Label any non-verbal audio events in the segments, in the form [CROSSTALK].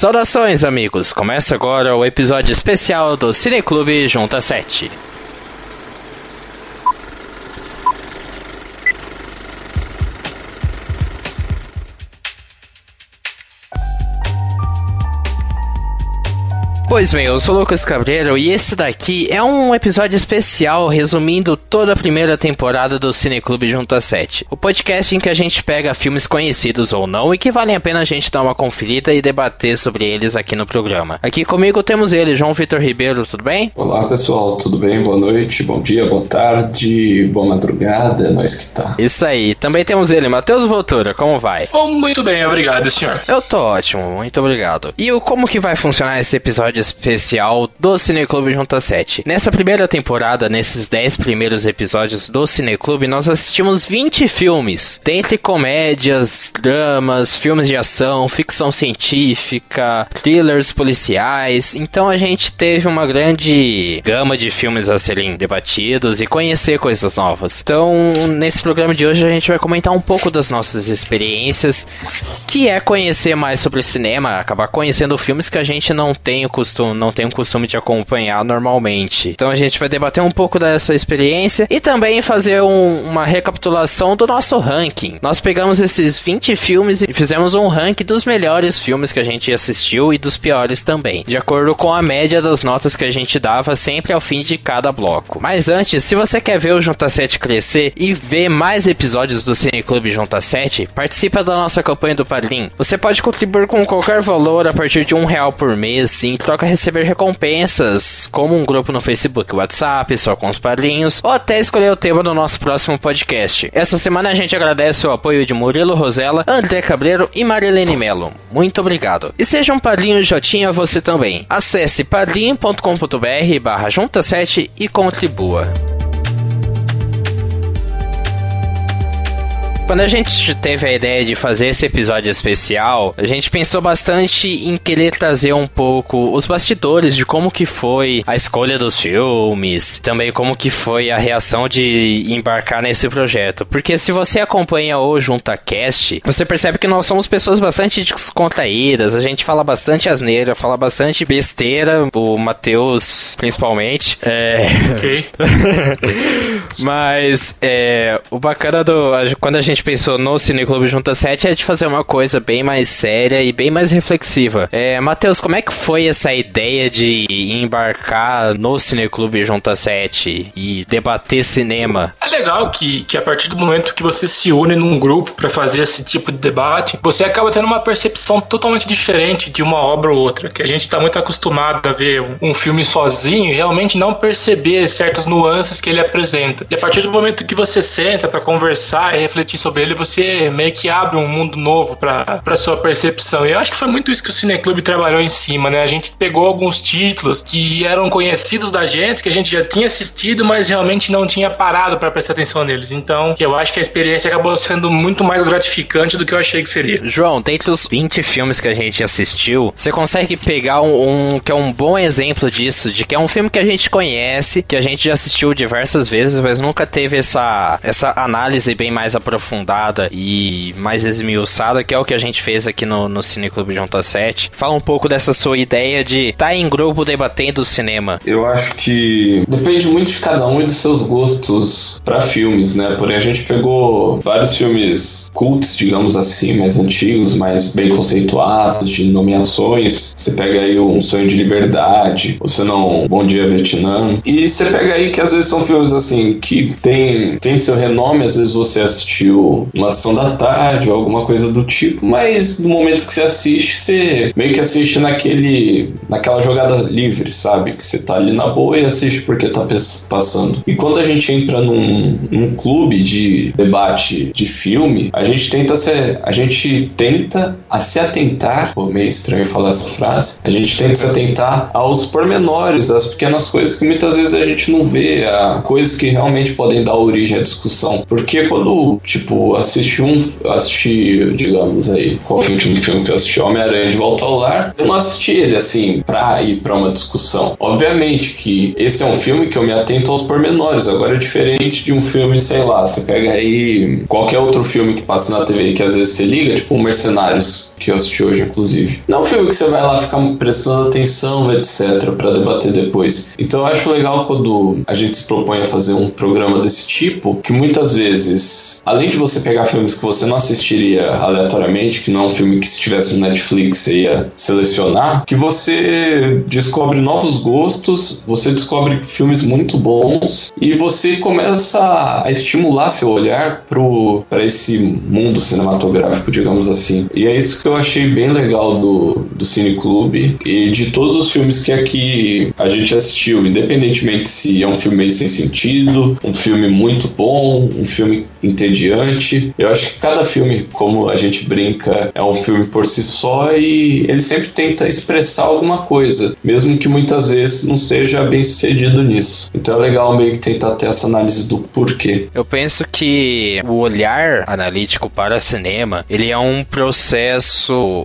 Saudações, amigos! Começa agora o episódio especial do Cineclube Junta 7. Pois bem, eu sou o Lucas Cabreiro e esse daqui é um episódio especial resumindo toda a primeira temporada do Cineclube Junta 7. O podcast em que a gente pega filmes conhecidos ou não e que valem a pena a gente dar uma conferida e debater sobre eles aqui no programa. Aqui comigo temos ele, João Vitor Ribeiro, tudo bem? Olá pessoal, tudo bem? Boa noite, bom dia, boa tarde, boa madrugada, é nós que tá. Isso aí, também temos ele, Matheus Voltura, como vai? Oh, muito bem, obrigado, senhor. Eu tô ótimo, muito obrigado. E o como que vai funcionar esse episódio especial do Cineclube Junta 7. Nessa primeira temporada, nesses 10 primeiros episódios do Cineclube, nós assistimos 20 filmes, dentre comédias, dramas, filmes de ação, ficção científica, thrillers policiais. Então a gente teve uma grande gama de filmes a serem debatidos e conhecer coisas novas. Então, nesse programa de hoje a gente vai comentar um pouco das nossas experiências, que é conhecer mais sobre cinema, acabar conhecendo filmes que a gente não tem o costume não tem o costume de acompanhar normalmente. Então a gente vai debater um pouco dessa experiência e também fazer um, uma recapitulação do nosso ranking. Nós pegamos esses 20 filmes e fizemos um ranking dos melhores filmes que a gente assistiu e dos piores também, de acordo com a média das notas que a gente dava sempre ao fim de cada bloco. Mas antes, se você quer ver o Junta 7 crescer e ver mais episódios do Cine Clube Junta 7, participa da nossa campanha do Padrim. Você pode contribuir com qualquer valor a partir de um real por mês, sim, troca receber recompensas, como um grupo no Facebook, WhatsApp, só com os padrinhos, ou até escolher o tema do nosso próximo podcast. Essa semana a gente agradece o apoio de Murilo Rosella, André Cabreiro e Marilene Melo. Muito obrigado. E seja um padrinho Jotinha você também. Acesse padrim.com.br barra junta 7 e contribua. Quando a gente teve a ideia de fazer esse episódio especial, a gente pensou bastante em querer trazer um pouco os bastidores de como que foi a escolha dos filmes, também como que foi a reação de embarcar nesse projeto. Porque se você acompanha o JuntaCast, você percebe que nós somos pessoas bastante descontraídas, a gente fala bastante asneira, fala bastante besteira, o Matheus principalmente. É... Ok. [LAUGHS] Mas é, o bacana do. Quando a gente gente pensou no Cineclube Junta 7 é de fazer uma coisa bem mais séria e bem mais reflexiva. É, Matheus, como é que foi essa ideia de embarcar no Cineclube Junta 7 e debater cinema? É legal que, que a partir do momento que você se une num grupo para fazer esse tipo de debate, você acaba tendo uma percepção totalmente diferente de uma obra ou outra, que a gente está muito acostumado a ver um, um filme sozinho e realmente não perceber certas nuances que ele apresenta. E a partir do momento que você senta para conversar e refletir sobre sobre ele, você meio que abre um mundo novo para sua percepção. E eu acho que foi muito isso que o Cineclube trabalhou em cima, né? A gente pegou alguns títulos que eram conhecidos da gente, que a gente já tinha assistido, mas realmente não tinha parado para prestar atenção neles. Então, eu acho que a experiência acabou sendo muito mais gratificante do que eu achei que seria. João, dentre os 20 filmes que a gente assistiu, você consegue pegar um, um que é um bom exemplo disso, de que é um filme que a gente conhece, que a gente já assistiu diversas vezes, mas nunca teve essa, essa análise bem mais aprofundada aprofundada e mais esmiuçada, que é o que a gente fez aqui no, no Cineclube Junta 7. Fala um pouco dessa sua ideia de estar tá em grupo debatendo o cinema. Eu acho que depende muito de cada um e dos seus gostos para filmes, né? Porém, a gente pegou vários filmes cults, digamos assim, mais antigos, mais bem conceituados, de nomeações. Você pega aí Um Sonho de Liberdade, ou se não, Bom Dia Vietnã. E você pega aí que às vezes são filmes assim que tem, tem seu renome, às vezes você assistiu uma ação da tarde ou alguma coisa do tipo, mas no momento que você assiste, você meio que assiste naquele naquela jogada livre, sabe? Que você tá ali na boa e assiste porque tá passando. E quando a gente entra num, num clube de debate de filme, a gente tenta ser, a gente tenta a se atentar, pô, meio estranho falar essa frase, a gente tenta se atentar aos pormenores, às pequenas coisas que muitas vezes a gente não vê, a coisas que realmente podem dar origem à discussão. Porque quando, tipo, assisti um. Assisti, digamos aí, qual foi o último filme que eu assisti? Homem-Aranha de Volta ao Lar. Eu não assisti ele assim pra ir pra uma discussão. Obviamente que esse é um filme que eu me atento aos pormenores. Agora é diferente de um filme, sei lá, você pega aí qualquer outro filme que passa na TV que às vezes você liga, tipo Mercenários que eu assisti hoje, inclusive. Não é um filme que você vai lá ficar prestando atenção, etc, para debater depois. Então eu acho legal quando a gente se propõe a fazer um programa desse tipo, que muitas vezes, além de você pegar filmes que você não assistiria aleatoriamente, que não é um filme que se estivesse no Netflix você ia selecionar, que você descobre novos gostos, você descobre filmes muito bons e você começa a estimular seu olhar para esse mundo cinematográfico, digamos assim. E é isso que eu achei bem legal do, do Cine Clube e de todos os filmes que aqui a gente assistiu, independentemente se é um filme meio sem sentido, um filme muito bom, um filme entediante. Eu acho que cada filme, como a gente brinca, é um filme por si só e ele sempre tenta expressar alguma coisa, mesmo que muitas vezes não seja bem sucedido nisso. Então é legal meio que tentar ter essa análise do porquê. Eu penso que o olhar analítico para cinema, ele é um processo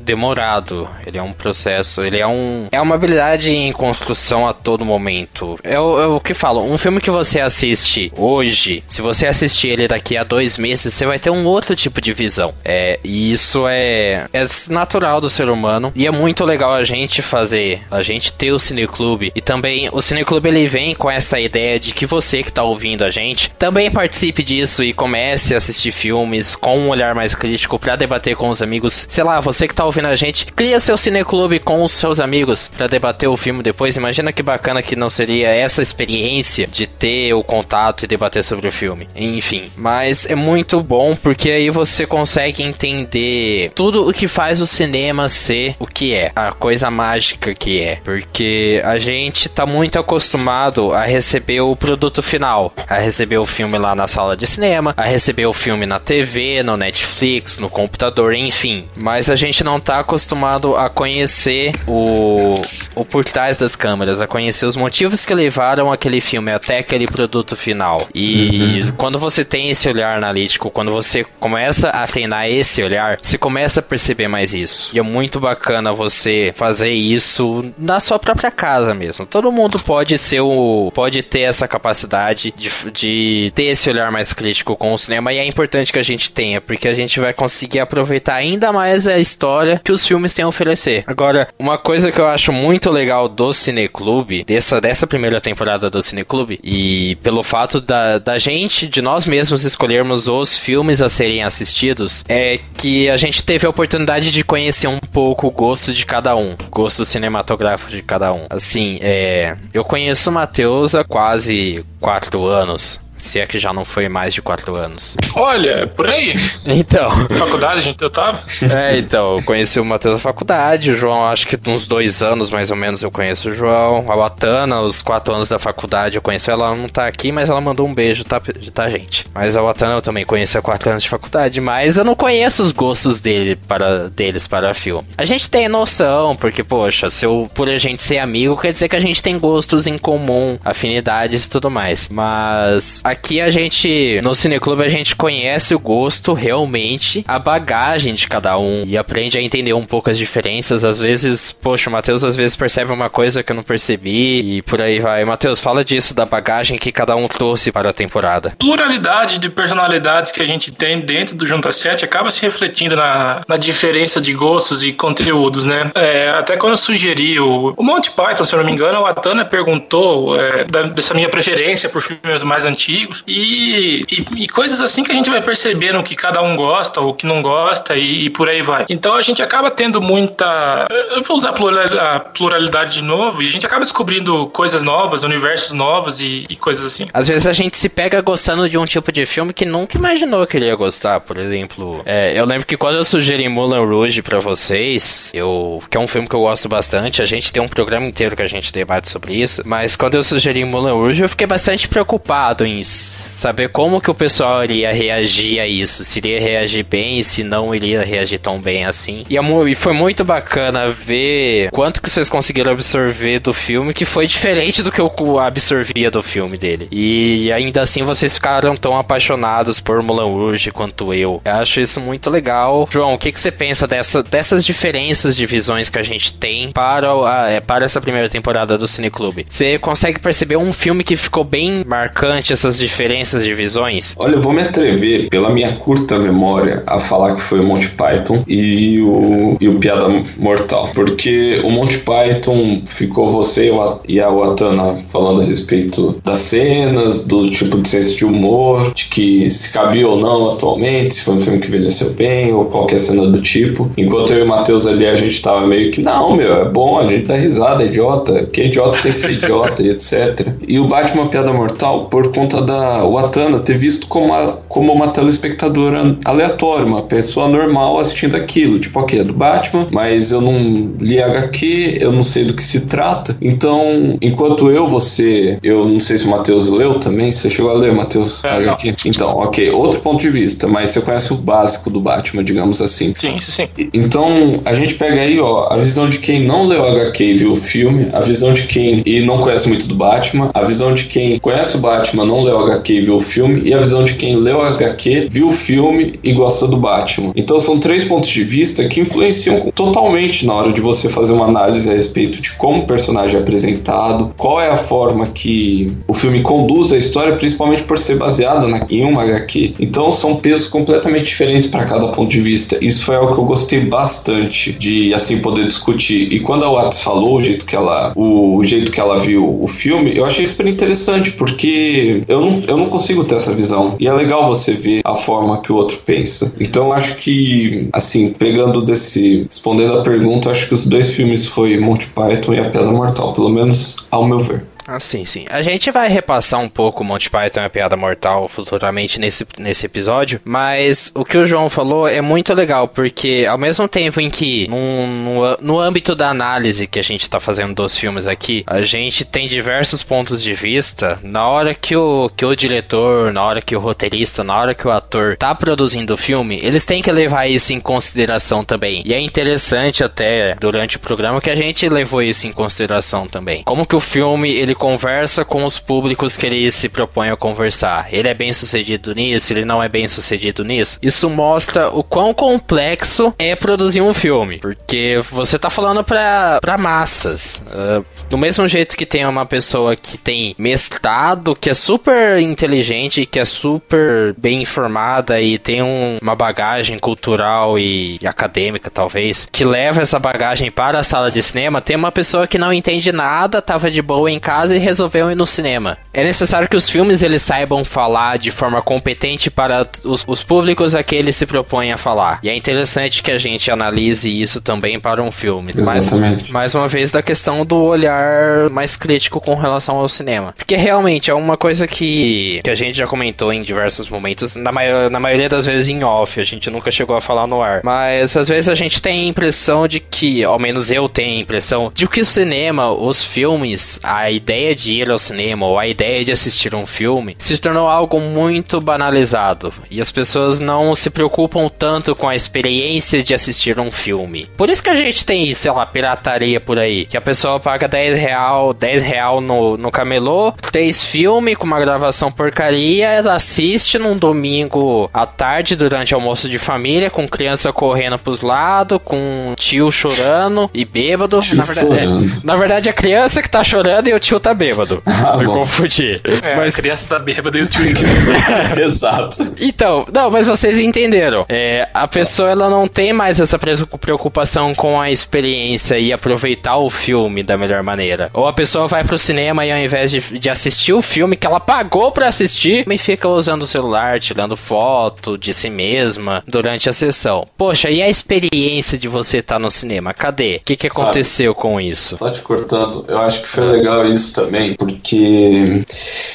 demorado, ele é um processo, ele é um é uma habilidade em construção a todo momento. É o, é o que falo, um filme que você assiste hoje, se você assistir ele daqui a dois meses, você vai ter um outro tipo de visão. É, e isso é, é natural do ser humano e é muito legal a gente fazer, a gente ter o cineclube e também o cineclube ele vem com essa ideia de que você que tá ouvindo a gente também participe disso e comece a assistir filmes com um olhar mais crítico para debater com os amigos. Sei lá, você que tá ouvindo a gente, cria seu cineclube com os seus amigos para debater o filme depois. Imagina que bacana que não seria essa experiência de ter o contato e debater sobre o filme. Enfim, mas é muito bom porque aí você consegue entender tudo o que faz o cinema ser o que é, a coisa mágica que é, porque a gente tá muito acostumado a receber o produto final, a receber o filme lá na sala de cinema, a receber o filme na TV, no Netflix, no computador, enfim. Mas a gente não tá acostumado a conhecer o, o por trás das câmeras, a conhecer os motivos que levaram aquele filme até aquele produto final. E uhum. quando você tem esse olhar analítico, quando você começa a treinar esse olhar, você começa a perceber mais isso. E é muito bacana você fazer isso na sua própria casa mesmo. Todo mundo pode ser o. pode ter essa capacidade de, de ter esse olhar mais crítico com o cinema e é importante que a gente tenha, porque a gente vai conseguir aproveitar ainda mais a história que os filmes têm a oferecer. Agora, uma coisa que eu acho muito legal do Cineclube, dessa, dessa primeira temporada do Cineclube, e pelo fato da, da gente, de nós mesmos escolhermos os filmes a serem assistidos, é que a gente teve a oportunidade de conhecer um pouco o gosto de cada um, o gosto cinematográfico de cada um. Assim, é, eu conheço o Matheus há quase quatro anos. Se é que já não foi mais de quatro anos. Olha, por aí. Então. Faculdade, gente, eu tava. É, então, eu conheci o Matheus na faculdade, o João, acho que uns dois anos mais ou menos eu conheço o João. A Watana, os quatro anos da faculdade eu conheço ela, ela não tá aqui, mas ela mandou um beijo, tá, tá gente? Mas a Watana eu também conheci há quatro anos de faculdade, mas eu não conheço os gostos dele para, deles para filme. A gente tem noção, porque, poxa, se eu, por a gente ser amigo, quer dizer que a gente tem gostos em comum, afinidades e tudo mais. Mas Aqui a gente, no Cineclube, a gente conhece o gosto realmente, a bagagem de cada um e aprende a entender um pouco as diferenças. Às vezes, poxa, o Matheus às vezes percebe uma coisa que eu não percebi e por aí vai. Matheus, fala disso, da bagagem que cada um trouxe para a temporada. Pluralidade de personalidades que a gente tem dentro do Junta 7 acaba se refletindo na, na diferença de gostos e conteúdos, né? É, até quando eu sugeri o, o Monty Python, se eu não me engano, a Tana perguntou é, da, dessa minha preferência por filmes mais antigos antigos e, e, e, coisas assim que a gente vai percebendo que cada um gosta ou que não gosta e, e por aí vai. Então a gente acaba tendo muita. Eu vou usar a pluralidade de novo e a gente acaba descobrindo coisas novas, universos novos e, e coisas assim. Às vezes a gente se pega gostando de um tipo de filme que nunca imaginou que ele ia gostar. Por exemplo, é, eu lembro que quando eu sugeri Moulin Rouge para vocês, eu que é um filme que eu gosto bastante, a gente tem um programa inteiro que a gente debate sobre isso, mas quando eu sugeri Moulin Rouge, eu fiquei bastante preocupado em saber como que o pessoal iria reagir a isso. Se iria reagir bem, se não iria reagir tão bem assim. E, e foi muito bacana ver quanto que vocês conseguiram absorver do filme, que foi diferente do que eu absorvia do filme dele. E ainda assim vocês ficaram tão apaixonados por Mulan Rouge quanto eu. Eu acho isso muito legal. João, o que, que você pensa dessa, dessas diferenças de visões que a gente tem para, a, é, para essa primeira temporada do Cineclube? Você consegue perceber um filme que ficou bem marcante, essas essas diferenças de visões? Olha, eu vou me atrever, pela minha curta memória, a falar que foi o Monty Python e o, e o Piada Mortal. Porque o Monty Python ficou você e a Watana falando a respeito das cenas, do tipo de senso de humor, de que se cabia ou não atualmente, se foi um filme que envelheceu bem ou qualquer cena do tipo. Enquanto eu e o Matheus ali, a gente tava meio que, não, meu, é bom, a gente dá risada, é idiota, que idiota tem que ser idiota e etc. E o Batman Piada Mortal, por conta da Watana ter visto como uma, como uma telespectadora aleatória, uma pessoa normal assistindo aquilo. Tipo, ok, é do Batman, mas eu não li HQ, eu não sei do que se trata. Então, enquanto eu, você, eu não sei se o Matheus leu também, você chegou a ler, Matheus? É, HQ? Então, ok, outro ponto de vista, mas você conhece o básico do Batman, digamos assim. Sim, isso sim. Então, a gente pega aí, ó, a visão de quem não leu HQ e viu o filme, a visão de quem e não conhece muito do Batman, a visão de quem conhece o Batman, não leu HQ e viu o filme, e a visão de quem leu HQ, viu o filme e gosta do Batman. Então, são três pontos de vista que influenciam totalmente na hora de você fazer uma análise a respeito de como o personagem é apresentado, qual é a forma que o filme conduz a história, principalmente por ser baseada na, em uma HQ. Então, são pesos completamente diferentes para cada ponto de vista. Isso foi algo que eu gostei bastante de assim poder discutir. E quando a Watts falou o jeito que ela, o jeito que ela viu o filme, eu achei super interessante porque eu não, eu não consigo ter essa visão. E é legal você ver a forma que o outro pensa. Então, acho que assim, pegando desse, respondendo a pergunta, acho que os dois filmes foi Monty Python e A Pedra Mortal, pelo menos ao meu ver. Ah, sim, sim. A gente vai repassar um pouco Monty Python e a Piada Mortal futuramente nesse, nesse episódio, mas o que o João falou é muito legal, porque ao mesmo tempo em que, no, no, no âmbito da análise que a gente tá fazendo dos filmes aqui, a gente tem diversos pontos de vista, na hora que o, que o diretor, na hora que o roteirista, na hora que o ator tá produzindo o filme, eles têm que levar isso em consideração também. E é interessante até, durante o programa, que a gente levou isso em consideração também. Como que o filme, ele conversa com os públicos que ele se propõe a conversar. Ele é bem sucedido nisso, ele não é bem sucedido nisso. Isso mostra o quão complexo é produzir um filme, porque você tá falando pra, pra massas. Uh, do mesmo jeito que tem uma pessoa que tem mestrado, que é super inteligente, que é super bem informada e tem um, uma bagagem cultural e, e acadêmica, talvez, que leva essa bagagem para a sala de cinema, tem uma pessoa que não entende nada, tava de boa em casa casa e resolveu ir no cinema. É necessário que os filmes eles saibam falar de forma competente para os, os públicos a que eles se propõem a falar. E é interessante que a gente analise isso também para um filme. Exatamente. Mais, mais uma vez da questão do olhar mais crítico com relação ao cinema. Porque realmente é uma coisa que, que a gente já comentou em diversos momentos, na, maior, na maioria das vezes em off, a gente nunca chegou a falar no ar. Mas às vezes a gente tem a impressão de que, ao menos eu tenho a impressão, de que o cinema, os filmes, a ideia ideia de ir ao cinema ou a ideia de assistir um filme se tornou algo muito banalizado e as pessoas não se preocupam tanto com a experiência de assistir um filme. Por isso que a gente tem, sei lá, pirataria por aí, que a pessoa paga 10 real, 10 real no, no camelô, três filmes com uma gravação porcaria, assiste num domingo à tarde durante almoço de família, com criança correndo pros lados, com tio chorando e bêbado. Na, verdade, é, na verdade, a criança que tá chorando e o tio tá bêbado. [LAUGHS] Ah, Me bom. confundi. É, Mas a criança tá bêbada e o tio [LAUGHS] Exato. Então, não, mas vocês entenderam. É, a pessoa ela não tem mais essa pre- preocupação com a experiência e aproveitar o filme da melhor maneira. Ou a pessoa vai pro cinema e ao invés de, de assistir o filme que ela pagou pra assistir, e fica usando o celular, tirando foto de si mesma durante a sessão. Poxa, e a experiência de você estar no cinema? Cadê? O que, que Sabe. aconteceu com isso? Só te cortando, eu acho que foi legal isso também, porque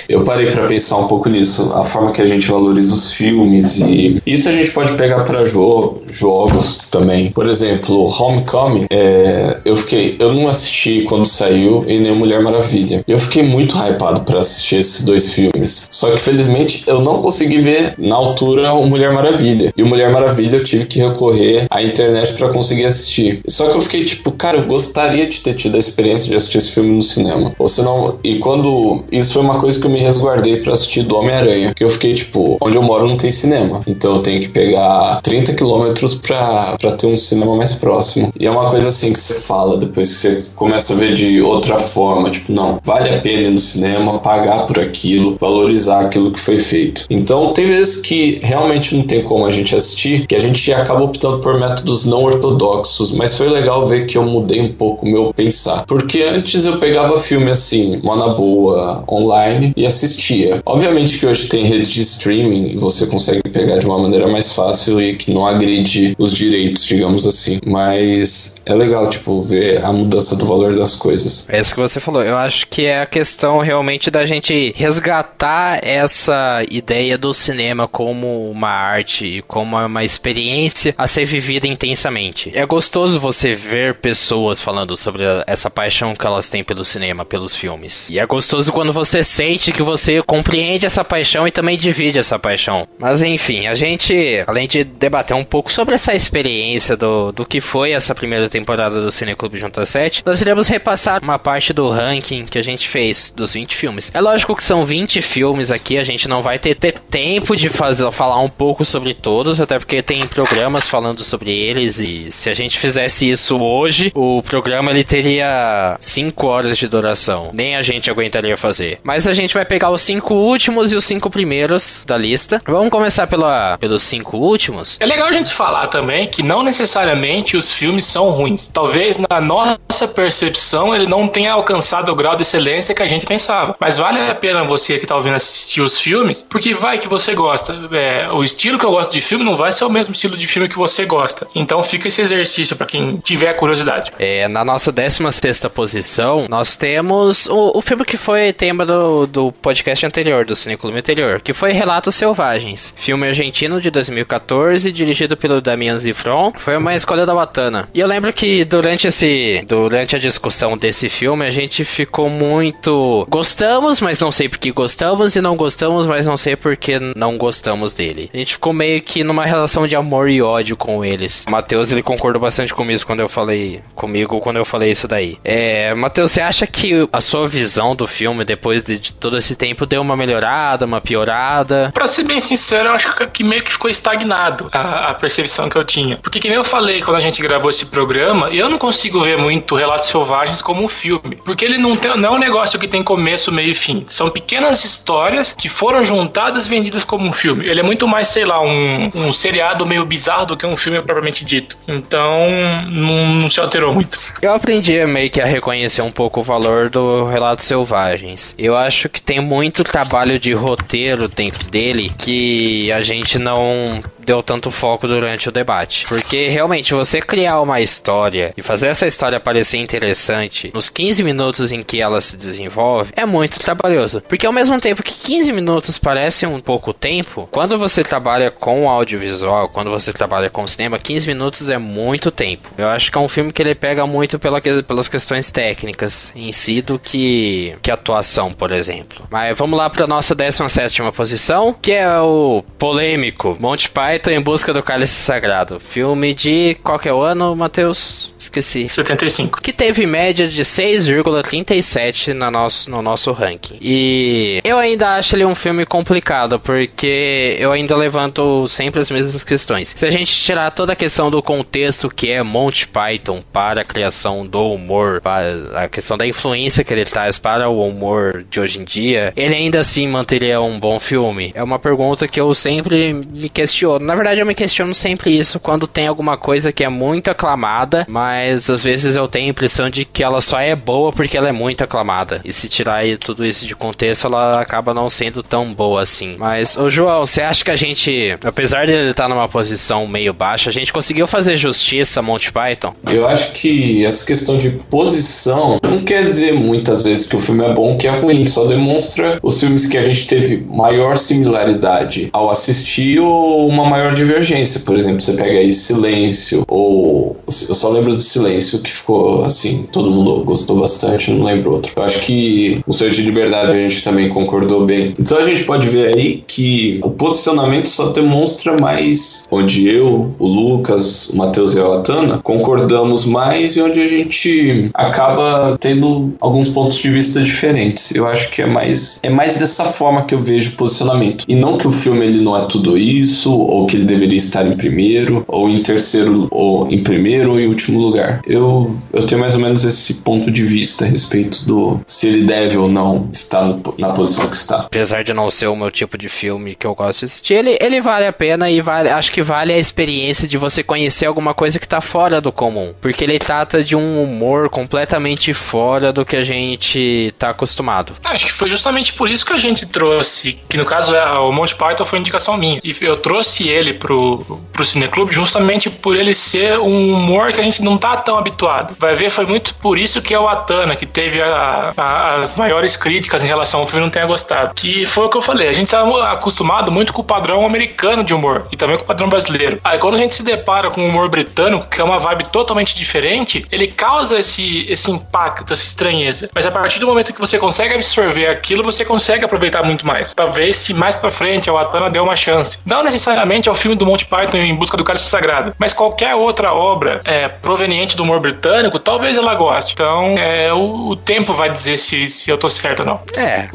eu parei pra pensar um pouco nisso, a forma que a gente valoriza os filmes e isso a gente pode pegar pra jo jogos também. Por exemplo, Homecoming, é, eu fiquei, eu não assisti quando saiu e nem Mulher Maravilha. Eu fiquei muito hypado pra assistir esses dois filmes. Só que felizmente eu não consegui ver na altura o Mulher Maravilha. E o Mulher Maravilha eu tive que recorrer à internet pra conseguir assistir. Só que eu fiquei tipo, cara, eu gostaria de ter tido a experiência de assistir esse filme no cinema. Você não não. E quando. Isso foi uma coisa que eu me resguardei para assistir do Homem-Aranha. Que eu fiquei, tipo, onde eu moro não tem cinema. Então eu tenho que pegar 30 quilômetros pra, pra ter um cinema mais próximo. E é uma coisa assim que você fala depois que você começa a ver de outra forma. Tipo, não, vale a pena ir no cinema, pagar por aquilo, valorizar aquilo que foi feito. Então tem vezes que realmente não tem como a gente assistir, que a gente acaba optando por métodos não ortodoxos. Mas foi legal ver que eu mudei um pouco o meu pensar. Porque antes eu pegava filme assim, uma na boa, online e assistia. Obviamente que hoje tem rede de streaming e você consegue pegar de uma maneira mais fácil e que não agride os direitos, digamos assim. Mas é legal, tipo, ver a mudança do valor das coisas. É isso que você falou. Eu acho que é a questão realmente da gente resgatar essa ideia do cinema como uma arte, como uma experiência a ser vivida intensamente. É gostoso você ver pessoas falando sobre essa paixão que elas têm pelo cinema, pelos filmes. E é gostoso quando você sente que você compreende essa paixão e também divide essa paixão. Mas enfim, a gente, além de debater um pouco sobre essa experiência do, do que foi essa primeira temporada do Cineclube Junta 7, nós iremos repassar uma parte do ranking que a gente fez dos 20 filmes. É lógico que são 20 filmes aqui, a gente não vai ter, ter tempo de fazer, falar um pouco sobre todos, até porque tem programas falando sobre eles e se a gente fizesse isso hoje, o programa ele teria 5 horas de duração. Nem a gente aguentaria fazer. Mas a gente vai pegar os 5 últimos e os 5 primeiros da lista. Vamos começar pela, pelos 5 últimos. É legal a gente falar também que não necessariamente os filmes são ruins. Talvez na nossa percepção ele não tenha alcançado o grau de excelência que a gente pensava. Mas vale a pena você que está ouvindo assistir os filmes, porque vai que você gosta. É, o estilo que eu gosto de filme não vai ser o mesmo estilo de filme que você gosta. Então fica esse exercício para quem tiver curiosidade. É, na nossa 16 posição, nós temos o, o filme que foi tema do, do podcast anterior, do Cineclube anterior, que foi Relatos Selvagens. Filme argentino de 2014, dirigido pelo Damian Zifron. Foi uma escolha da Watana. E eu lembro que durante esse durante a discussão desse filme, a gente ficou muito gostamos, mas não sei porque gostamos e não gostamos, mas não sei porque não gostamos dele. A gente ficou meio que numa relação de amor e ódio com eles. O Matheus, ele concordou bastante comigo quando eu falei comigo quando eu falei isso daí. É, Matheus, você acha que a sua visão do filme depois de, de todo esse tempo deu uma melhorada, uma piorada? Pra ser bem sincero, eu acho que meio que ficou estagnado a, a percepção que eu tinha. Porque que nem eu falei quando a gente gravou esse programa, eu não consigo ver muito Relatos Selvagens como um filme. Porque ele não, tem, não é um negócio que tem começo, meio e fim. São pequenas histórias que foram juntadas vendidas como um filme. Ele é muito mais, sei lá, um, um seriado meio bizarro do que um filme propriamente dito. Então, não, não se alterou muito. Eu aprendi meio que a reconhecer um pouco o valor do Relatos Selvagens. Eu acho que tem muito trabalho de roteiro dentro dele que a gente não deu tanto foco durante o debate. Porque realmente você criar uma história e fazer essa história parecer interessante nos 15 minutos em que ela se desenvolve é muito trabalhoso. Porque ao mesmo tempo que 15 minutos parecem um pouco tempo, quando você trabalha com audiovisual, quando você trabalha com cinema, 15 minutos é muito tempo. Eu acho que é um filme que ele pega muito pela, pelas questões técnicas em si do que, que atuação, por exemplo. Mas vamos lá para nossa 17 posição, que é o polêmico Monty Python em Busca do Cálice Sagrado. Filme de qual que é o ano, Matheus? Esqueci. 75. Que teve média de 6,37 no nosso, no nosso ranking. E eu ainda acho ele um filme complicado, porque eu ainda levanto sempre as mesmas questões. Se a gente tirar toda a questão do contexto que é Monty Python para a criação do humor, para a questão da influência que ele traz para o humor de hoje em dia, ele ainda assim manteria um bom filme? É uma pergunta que eu sempre me questiono. Na verdade, eu me questiono sempre isso quando tem alguma coisa que é muito aclamada, mas às vezes eu tenho a impressão de que ela só é boa porque ela é muito aclamada. E se tirar tudo isso de contexto, ela acaba não sendo tão boa assim. Mas, ô João, você acha que a gente, apesar de ele estar numa posição meio baixa, a gente conseguiu fazer justiça a Monty Python? Eu acho que essa questão de posição não quer dizer muitas vezes que o filme é bom que é ruim, só demonstra os filmes que a gente teve maior similaridade ao assistir ou uma maior divergência. Por exemplo, você pega aí Silêncio, ou eu só lembro do Silêncio, que ficou assim, todo mundo gostou bastante, não lembro outro. Eu acho que o Sonho de Liberdade a gente também concordou bem. Então a gente pode ver aí que o posicionamento só demonstra mais onde eu, o Lucas, o Matheus e a Atana concordamos mais e onde a gente acaba tendo alguns pontos de vista diferentes. Eu acho que é mais é mais dessa forma que eu vejo o posicionamento. E não que o filme ele não é tudo isso, ou que ele deveria estar em primeiro, ou em terceiro, ou em primeiro ou em último lugar. Eu, eu tenho mais ou menos esse ponto de vista a respeito do se ele deve ou não estar no, na posição que está. Apesar de não ser o meu tipo de filme que eu gosto de assistir, ele, ele vale a pena e vale, acho que vale a experiência de você conhecer alguma coisa que tá fora do comum. Porque ele trata de um humor completamente fora do que a gente tá acostumado. Acho que foi justamente por isso que a gente trouxe, que no caso é o Monty Python foi indicação minha. E eu trouxe ele pro, pro Cineclube justamente por ele ser um humor que a gente não tá tão habituado. Vai ver, foi muito por isso que é o Atana, que teve a, a, as maiores críticas em relação ao filme, não tenha gostado. Que foi o que eu falei, a gente tá acostumado muito com o padrão americano de humor e também com o padrão brasileiro. Aí quando a gente se depara com o humor britânico, que é uma vibe totalmente diferente, ele causa esse, esse impacto, essa estranheza. Mas a partir do momento que você consegue absorver aquilo, você consegue aproveitar muito mais. Talvez se mais pra frente a Atana deu uma chance. Não necessariamente ao filme do Monty Python em busca do cálice sagrado, mas qualquer outra obra é, proveniente do humor britânico, talvez ela goste. Então, é, o, o tempo vai dizer se, se eu tô certo ou não. É,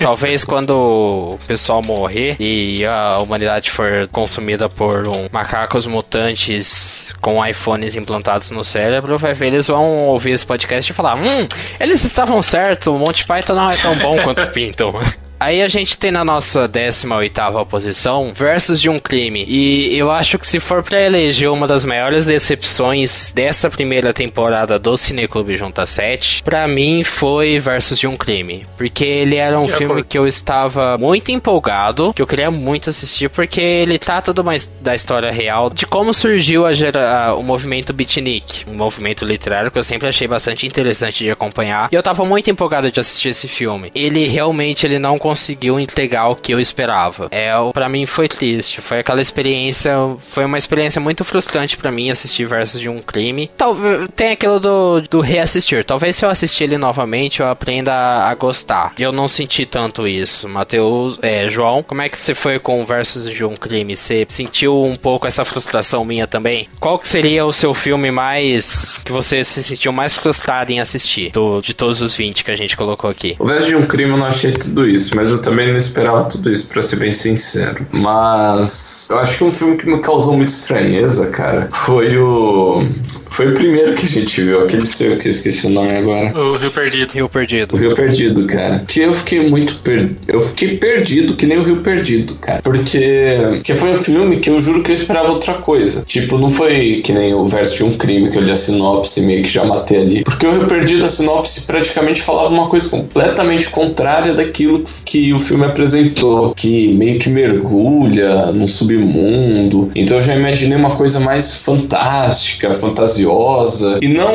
talvez quando o pessoal morrer e a humanidade for consumida por um macacos mutantes com iPhones implantados no cérebro, vai ver, eles vão ouvir esse podcast e falar: Hum, eles estavam certos, o Monty Python não é tão bom quanto pintam. [LAUGHS] Aí a gente tem na nossa 18ª posição Versos de um Crime. E eu acho que se for para eleger uma das maiores decepções dessa primeira temporada do Cineclube Junta 7, para mim foi Versos de um Crime. Porque ele era um de filme acordo. que eu estava muito empolgado, que eu queria muito assistir, porque ele trata de uma, da história real, de como surgiu a gera, a, o movimento beatnik, um movimento literário que eu sempre achei bastante interessante de acompanhar. E eu tava muito empolgado de assistir esse filme. Ele realmente ele não conseguiu entregar o que eu esperava. É, para mim foi triste. Foi aquela experiência, foi uma experiência muito frustrante para mim assistir Versos de um Crime. Talvez tem aquilo do, do reassistir. Talvez se eu assistir ele novamente eu aprenda a, a gostar. Eu não senti tanto isso. Mateus, é, João, como é que você foi com Versos de um Crime? Você sentiu um pouco essa frustração minha também? Qual que seria o seu filme mais que você se sentiu mais frustrado em assistir do, de todos os 20 que a gente colocou aqui? O Versos de um Crime eu não achei tudo isso mas eu também não esperava tudo isso, para ser bem sincero. Mas eu acho que um filme que me causou muita estranheza, cara, foi o. Foi o primeiro que a gente viu, aquele seu que eu esqueci o nome agora. O Rio Perdido. Rio Perdido. O Rio Perdido, cara. Que eu fiquei muito perdido. Eu fiquei perdido que nem o Rio Perdido, cara. Porque. Que foi um filme que eu juro que eu esperava outra coisa. Tipo, não foi que nem o verso de um crime que eu li a sinopse e meio que já matei ali. Porque o Rio Perdido, a sinopse praticamente falava uma coisa completamente contrária daquilo que o filme apresentou, que meio que mergulha no submundo. Então eu já imaginei uma coisa mais fantástica, fantasiosa e não,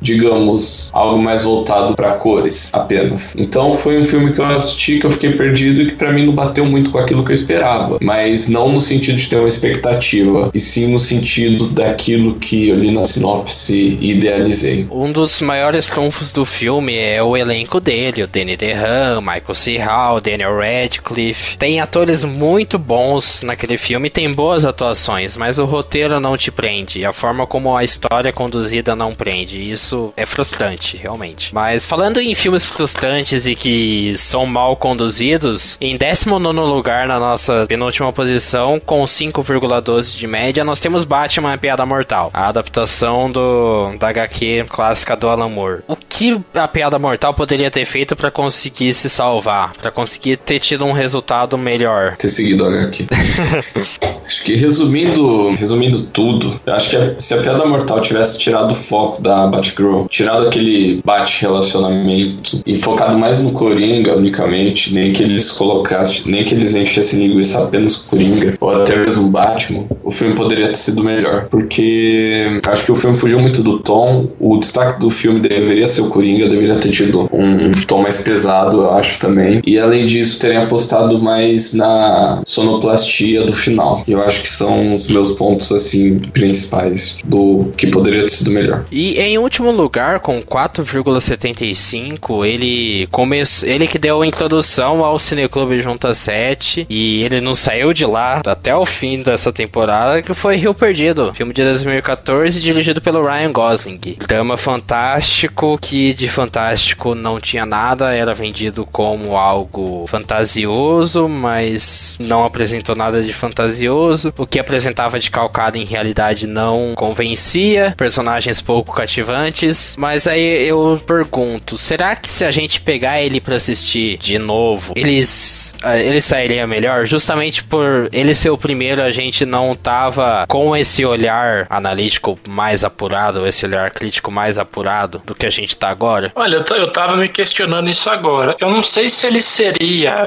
digamos, algo mais voltado para cores apenas. Então foi um filme que eu assisti que eu fiquei perdido e que para mim não bateu muito com aquilo que eu esperava, mas não no sentido de ter uma expectativa, e sim no sentido daquilo que eu li na sinopse e idealizei. Um dos maiores trunfos do filme é o elenco dele, o Danny DeHaan, Michael C. Hall, Daniel Radcliffe. Tem atores muito bons naquele filme, tem boas atuações, mas o roteiro não te prende. A forma como a história é conduzida não prende. Isso é frustrante, realmente. Mas falando em filmes frustrantes e que são mal conduzidos, em 19 lugar na nossa penúltima posição, com 5,12 de média, nós temos Batman Piada Mortal, a adaptação do, da HQ clássica do Alan Moore. O que a Piada Mortal poderia ter feito para conseguir se salvar? para conseguir ter tido um resultado melhor. Ter seguido a HQ. [LAUGHS] acho que resumindo, resumindo tudo, acho que se a Piada Mortal tivesse tirado o foco da Batgirl, tirado aquele bate-relacionamento e focado mais no Coringa unicamente, nem que eles colocassem, nem que eles enchessem linguiça apenas Coringa, ou até mesmo Batman, o filme poderia ter sido melhor. Porque acho que o filme fugiu muito do tom, o destaque do filme deveria ser o Coringa, deveria ter tido um, um tom mais pesado, eu acho também. E além disso, terem apostado mais na sonoplastia do final. Eu acho que são os meus pontos, assim, principais do que poderia ter sido melhor. E em último lugar, com 4,75, ele começou. Ele que deu a introdução ao Cineclube Junta 7. E ele não saiu de lá até o fim dessa temporada, que foi Rio Perdido, filme de 2014, dirigido pelo Ryan Gosling. Drama fantástico, que de fantástico não tinha nada, era vendido como algo fantasioso, mas não apresentou nada de fantasioso. O que apresentava de calcado em realidade não convencia, personagens pouco cativantes. Mas aí eu pergunto, será que se a gente pegar ele para assistir de novo, eles ah, ele sairia melhor? Justamente por ele ser o primeiro, a gente não tava com esse olhar analítico mais apurado, esse olhar crítico mais apurado do que a gente tá agora? Olha, eu tava me questionando isso agora. Eu não sei se ele seria,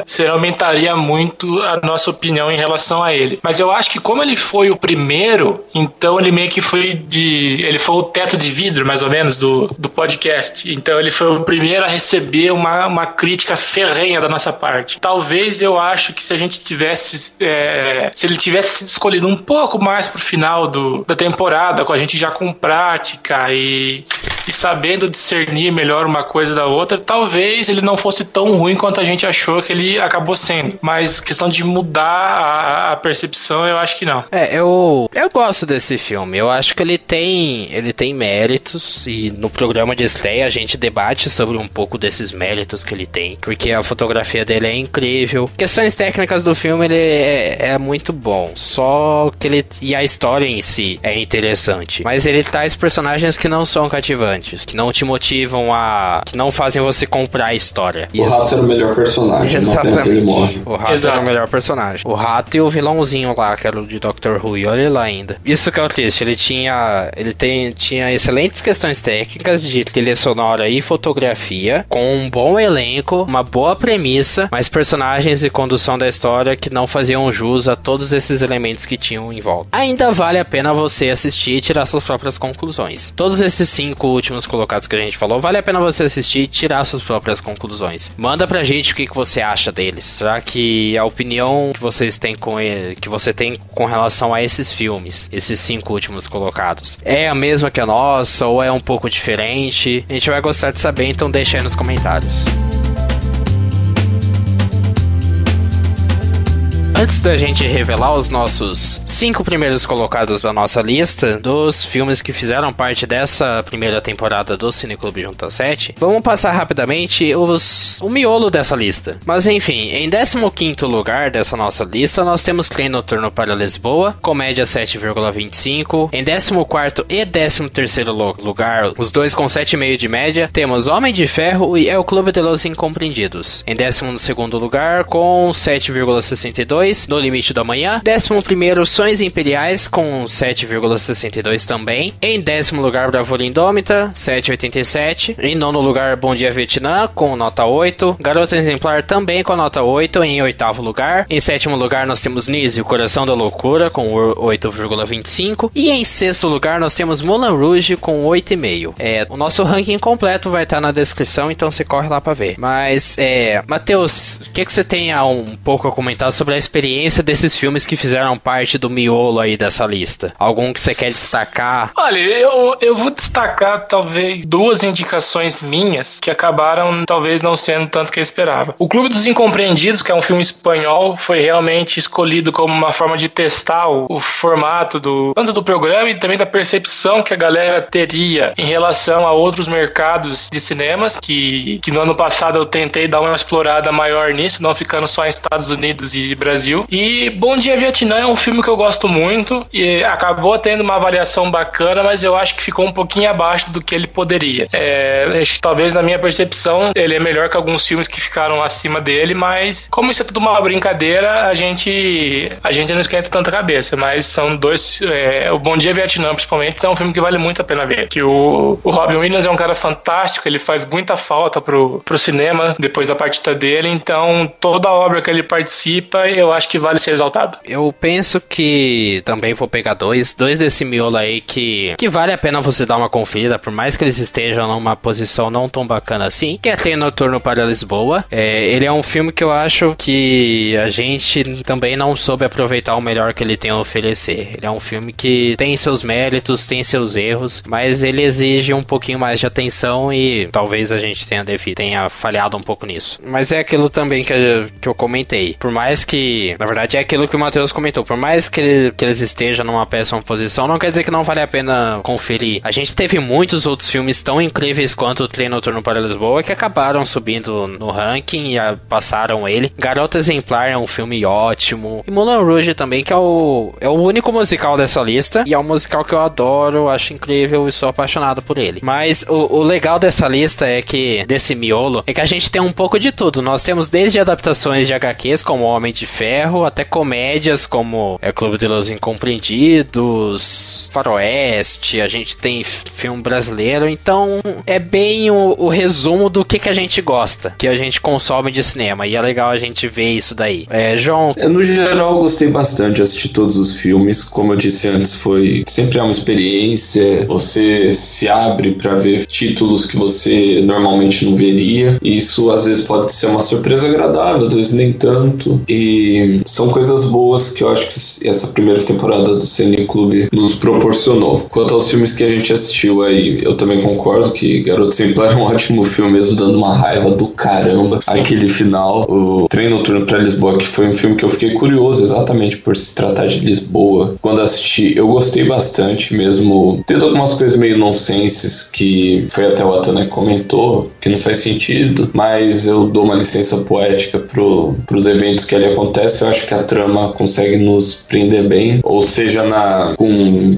se ele aumentaria muito a nossa opinião em relação a ele. Mas eu acho que como ele foi o primeiro, então ele meio que foi de. Ele foi o teto de vidro, mais ou menos, do, do podcast. Então ele foi o primeiro a receber uma, uma crítica ferrenha da nossa parte. Talvez eu acho que se a gente tivesse. É, se ele tivesse sido escolhido um pouco mais pro final do, da temporada, com a gente já com prática e, e sabendo discernir melhor uma coisa da outra, talvez ele não fosse tão ruim quanto a gente achou que ele acabou sendo. Mas questão de mudar a, a percepção, eu acho que não. É, eu, eu gosto desse filme. Eu acho que ele tem, ele tem méritos e no programa de estreia a gente debate sobre um pouco desses méritos que ele tem, porque a fotografia dele é incrível. Questões técnicas do filme ele é, é muito bom, só que ele e a história em si é interessante, mas ele traz personagens que não são cativantes, que não te motivam a, que não fazem você comprar a história. O rato era o melhor personagem, Exatamente. não ele morre. O rato Exato. era o melhor personagem. O rato e o vilãozinho lá, que era o de Doctor Who, e olha lá ainda. Isso que é o triste, ele tinha, ele tem, tinha excelentes questões técnicas de trilha sonora e fotografia, com um bom elenco, uma boa premissa, mas personagens e condução da história que não faziam jus a todos esses elementos que tinham em volta. Ainda vale a pena você assistir e tirar suas próprias conclusões. Todos esses cinco últimos colocados que a gente falou, vale a pena você assistir e tirar suas próprias conclusões. Manda pra gente o que, que você acha deles. Será que a opinião que vocês têm com ele, que você tem com relação a esses filmes, esses cinco últimos colocados, é a mesma que a nossa ou é um pouco diferente? A gente vai gostar de saber, então deixa aí nos comentários. Antes da gente revelar os nossos cinco primeiros colocados da nossa lista dos filmes que fizeram parte dessa primeira temporada do Cineclube Junta 7, vamos passar rapidamente os, o miolo dessa lista. Mas enfim, em 15 lugar dessa nossa lista, nós temos Trem Noturno para Lisboa, comédia 7,25. Em 14 e 13 lugar, os dois com 7,5 de média, temos Homem de Ferro e É o Clube de los Incompreendidos. Em 12 lugar, com 7,62 no Limite do Amanhã. 11 Sonhos Imperiais com 7,62 também. Em décimo lugar, Bravura Indômita, 7,87. Em nono lugar, Bom Dia Vietnã com nota 8. Garota Exemplar também com nota 8 em oitavo lugar. Em sétimo lugar, nós temos Nise, o Coração da Loucura com 8,25. E em sexto lugar, nós temos Mulan Rouge com 8,5. É, o nosso ranking completo vai estar na descrição, então você corre lá para ver. Mas, é, Matheus, o que, que você tem a um pouco a comentar sobre a experiência experiência desses filmes que fizeram parte do miolo aí dessa lista? Algum que você quer destacar? Olha, eu, eu vou destacar talvez duas indicações minhas que acabaram talvez não sendo tanto que eu esperava. O Clube dos Incompreendidos, que é um filme espanhol, foi realmente escolhido como uma forma de testar o, o formato do tanto do programa e também da percepção que a galera teria em relação a outros mercados de cinemas, que, que no ano passado eu tentei dar uma explorada maior nisso, não ficando só em Estados Unidos e Brasil Brasil. E Bom Dia Vietnã é um filme que eu gosto muito e acabou tendo uma avaliação bacana, mas eu acho que ficou um pouquinho abaixo do que ele poderia. É, talvez na minha percepção ele é melhor que alguns filmes que ficaram acima dele, mas como isso é tudo uma brincadeira, a gente a gente não esquenta tanta cabeça. Mas são dois. É, o Bom Dia Vietnã, principalmente, é um filme que vale muito a pena ver. Que o, o Robin Williams é um cara fantástico, ele faz muita falta pro, pro cinema depois da partida dele, então toda obra que ele participa, eu acho que vale ser exaltado. Eu penso que também vou pegar dois, dois desse miolo aí que, que vale a pena você dar uma conferida, por mais que eles estejam numa posição não tão bacana assim, que é Trem Noturno para Lisboa. É, ele é um filme que eu acho que a gente também não soube aproveitar o melhor que ele tem a oferecer. Ele é um filme que tem seus méritos, tem seus erros, mas ele exige um pouquinho mais de atenção e talvez a gente tenha, tenha falhado um pouco nisso. Mas é aquilo também que eu, que eu comentei. Por mais que, na verdade, é aquilo que o Matheus comentou. Por mais que, ele, que eles estejam numa péssima posição, não quer dizer que não vale a pena conferir. A gente teve muitos outros filmes tão incríveis quanto o Trem Noturno para Lisboa que acabaram subindo no ranking e passaram ele. Garota Exemplar é um filme ótimo. E Moulin Rouge também, que é o, é o único musical dessa lista. E é um musical que eu adoro, acho incrível e sou apaixonado por ele. Mas o, o legal dessa lista é que, desse miolo, é que a gente tem um pouco de tudo. Nós temos desde adaptações de HQs, como Homem de Ferro, até comédias como É Clube de Los Incompreendidos, Faroeste, a gente tem filme brasileiro. Então, é bem o, o resumo do que, que a gente gosta, que a gente consome de cinema. E é legal a gente ver isso daí. É, João. No geral, gostei bastante de assistir todos os filmes. Como eu disse antes, foi sempre é uma experiência. Você se abre para ver títulos que você normalmente não veria. E isso às vezes pode ser uma surpresa agradável, às vezes nem tanto. E são coisas boas que eu acho que essa primeira temporada do Cine Clube nos proporcionou. Quanto aos filmes que a gente assistiu aí, eu também concordo que Garoto Exemplar é um [LAUGHS] ótimo filme, mesmo dando uma raiva do caramba. Aquele final, o Trem Noturno para Lisboa, que foi um filme que eu fiquei curioso exatamente por se tratar de Lisboa. Quando assisti, eu gostei bastante, mesmo tendo algumas coisas meio nonsenses que foi até o Atana que comentou, que não faz sentido, mas eu dou uma licença poética pro, pros eventos que ali acontecem. Eu acho que a trama consegue nos prender bem, ou seja, na, com